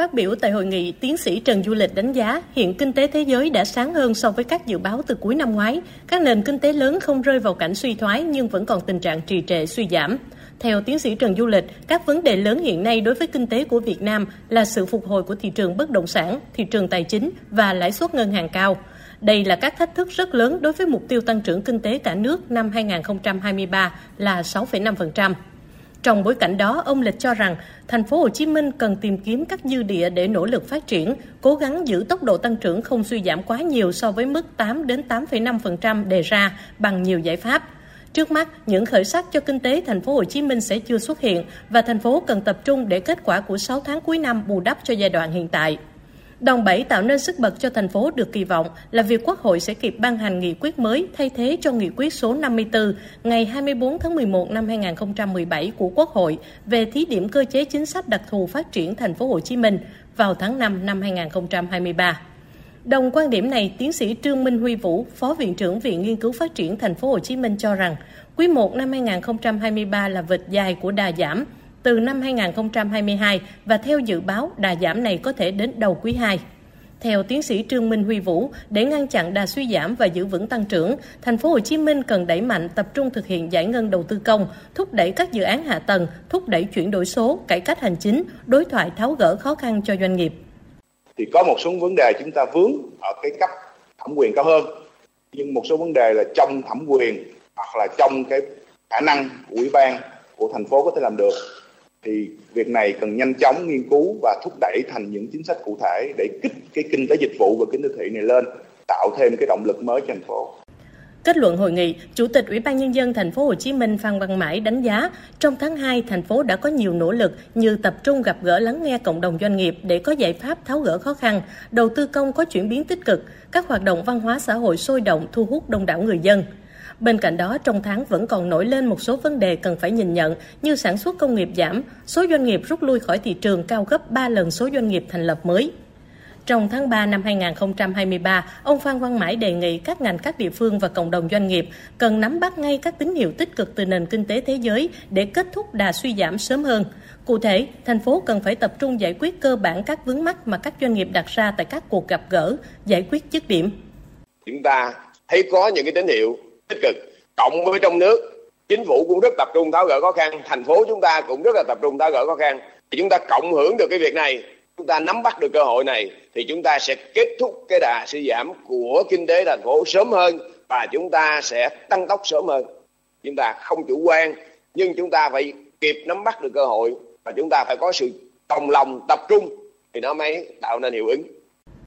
Phát biểu tại hội nghị, tiến sĩ Trần Du Lịch đánh giá hiện kinh tế thế giới đã sáng hơn so với các dự báo từ cuối năm ngoái. Các nền kinh tế lớn không rơi vào cảnh suy thoái nhưng vẫn còn tình trạng trì trệ suy giảm. Theo tiến sĩ Trần Du Lịch, các vấn đề lớn hiện nay đối với kinh tế của Việt Nam là sự phục hồi của thị trường bất động sản, thị trường tài chính và lãi suất ngân hàng cao. Đây là các thách thức rất lớn đối với mục tiêu tăng trưởng kinh tế cả nước năm 2023 là 6,5%. Trong bối cảnh đó, ông Lịch cho rằng thành phố Hồ Chí Minh cần tìm kiếm các dư địa để nỗ lực phát triển, cố gắng giữ tốc độ tăng trưởng không suy giảm quá nhiều so với mức 8 đến 8,5% đề ra bằng nhiều giải pháp. Trước mắt, những khởi sắc cho kinh tế thành phố Hồ Chí Minh sẽ chưa xuất hiện và thành phố cần tập trung để kết quả của 6 tháng cuối năm bù đắp cho giai đoạn hiện tại. Đòn bẩy tạo nên sức bật cho thành phố được kỳ vọng là việc Quốc hội sẽ kịp ban hành nghị quyết mới thay thế cho nghị quyết số 54 ngày 24 tháng 11 năm 2017 của Quốc hội về thí điểm cơ chế chính sách đặc thù phát triển thành phố Hồ Chí Minh vào tháng 5 năm 2023. Đồng quan điểm này, tiến sĩ Trương Minh Huy Vũ, Phó Viện trưởng Viện Nghiên cứu Phát triển Thành phố Hồ Chí Minh cho rằng, quý 1 năm 2023 là vệt dài của đà giảm từ năm 2022 và theo dự báo đà giảm này có thể đến đầu quý 2. Theo tiến sĩ Trương Minh Huy Vũ, để ngăn chặn đà suy giảm và giữ vững tăng trưởng, thành phố Hồ Chí Minh cần đẩy mạnh tập trung thực hiện giải ngân đầu tư công, thúc đẩy các dự án hạ tầng, thúc đẩy chuyển đổi số, cải cách hành chính, đối thoại tháo gỡ khó khăn cho doanh nghiệp thì có một số vấn đề chúng ta vướng ở cái cấp thẩm quyền cao hơn nhưng một số vấn đề là trong thẩm quyền hoặc là trong cái khả năng của ủy ban của thành phố có thể làm được thì việc này cần nhanh chóng nghiên cứu và thúc đẩy thành những chính sách cụ thể để kích cái kinh tế dịch vụ và kinh tế thị này lên tạo thêm cái động lực mới cho thành phố Kết luận hội nghị, Chủ tịch Ủy ban nhân dân thành phố Hồ Chí Minh Phan Văn Mãi đánh giá, trong tháng 2 thành phố đã có nhiều nỗ lực như tập trung gặp gỡ lắng nghe cộng đồng doanh nghiệp để có giải pháp tháo gỡ khó khăn, đầu tư công có chuyển biến tích cực, các hoạt động văn hóa xã hội sôi động thu hút đông đảo người dân. Bên cạnh đó, trong tháng vẫn còn nổi lên một số vấn đề cần phải nhìn nhận như sản xuất công nghiệp giảm, số doanh nghiệp rút lui khỏi thị trường cao gấp 3 lần số doanh nghiệp thành lập mới. Trong tháng 3 năm 2023, ông Phan Văn Mãi đề nghị các ngành các địa phương và cộng đồng doanh nghiệp cần nắm bắt ngay các tín hiệu tích cực từ nền kinh tế thế giới để kết thúc đà suy giảm sớm hơn. Cụ thể, thành phố cần phải tập trung giải quyết cơ bản các vướng mắc mà các doanh nghiệp đặt ra tại các cuộc gặp gỡ, giải quyết dứt điểm. Chúng ta thấy có những cái tín hiệu tích cực. Cộng với trong nước, chính phủ cũng rất tập trung tháo gỡ khó khăn, thành phố chúng ta cũng rất là tập trung tháo gỡ khó khăn. Thì chúng ta cộng hưởng được cái việc này, chúng ta nắm bắt được cơ hội này, thì chúng ta sẽ kết thúc cái đà suy giảm của kinh tế thành phố sớm hơn và chúng ta sẽ tăng tốc sớm hơn. Chúng ta không chủ quan, nhưng chúng ta phải kịp nắm bắt được cơ hội và chúng ta phải có sự đồng lòng, tập trung thì nó mới tạo nên hiệu ứng.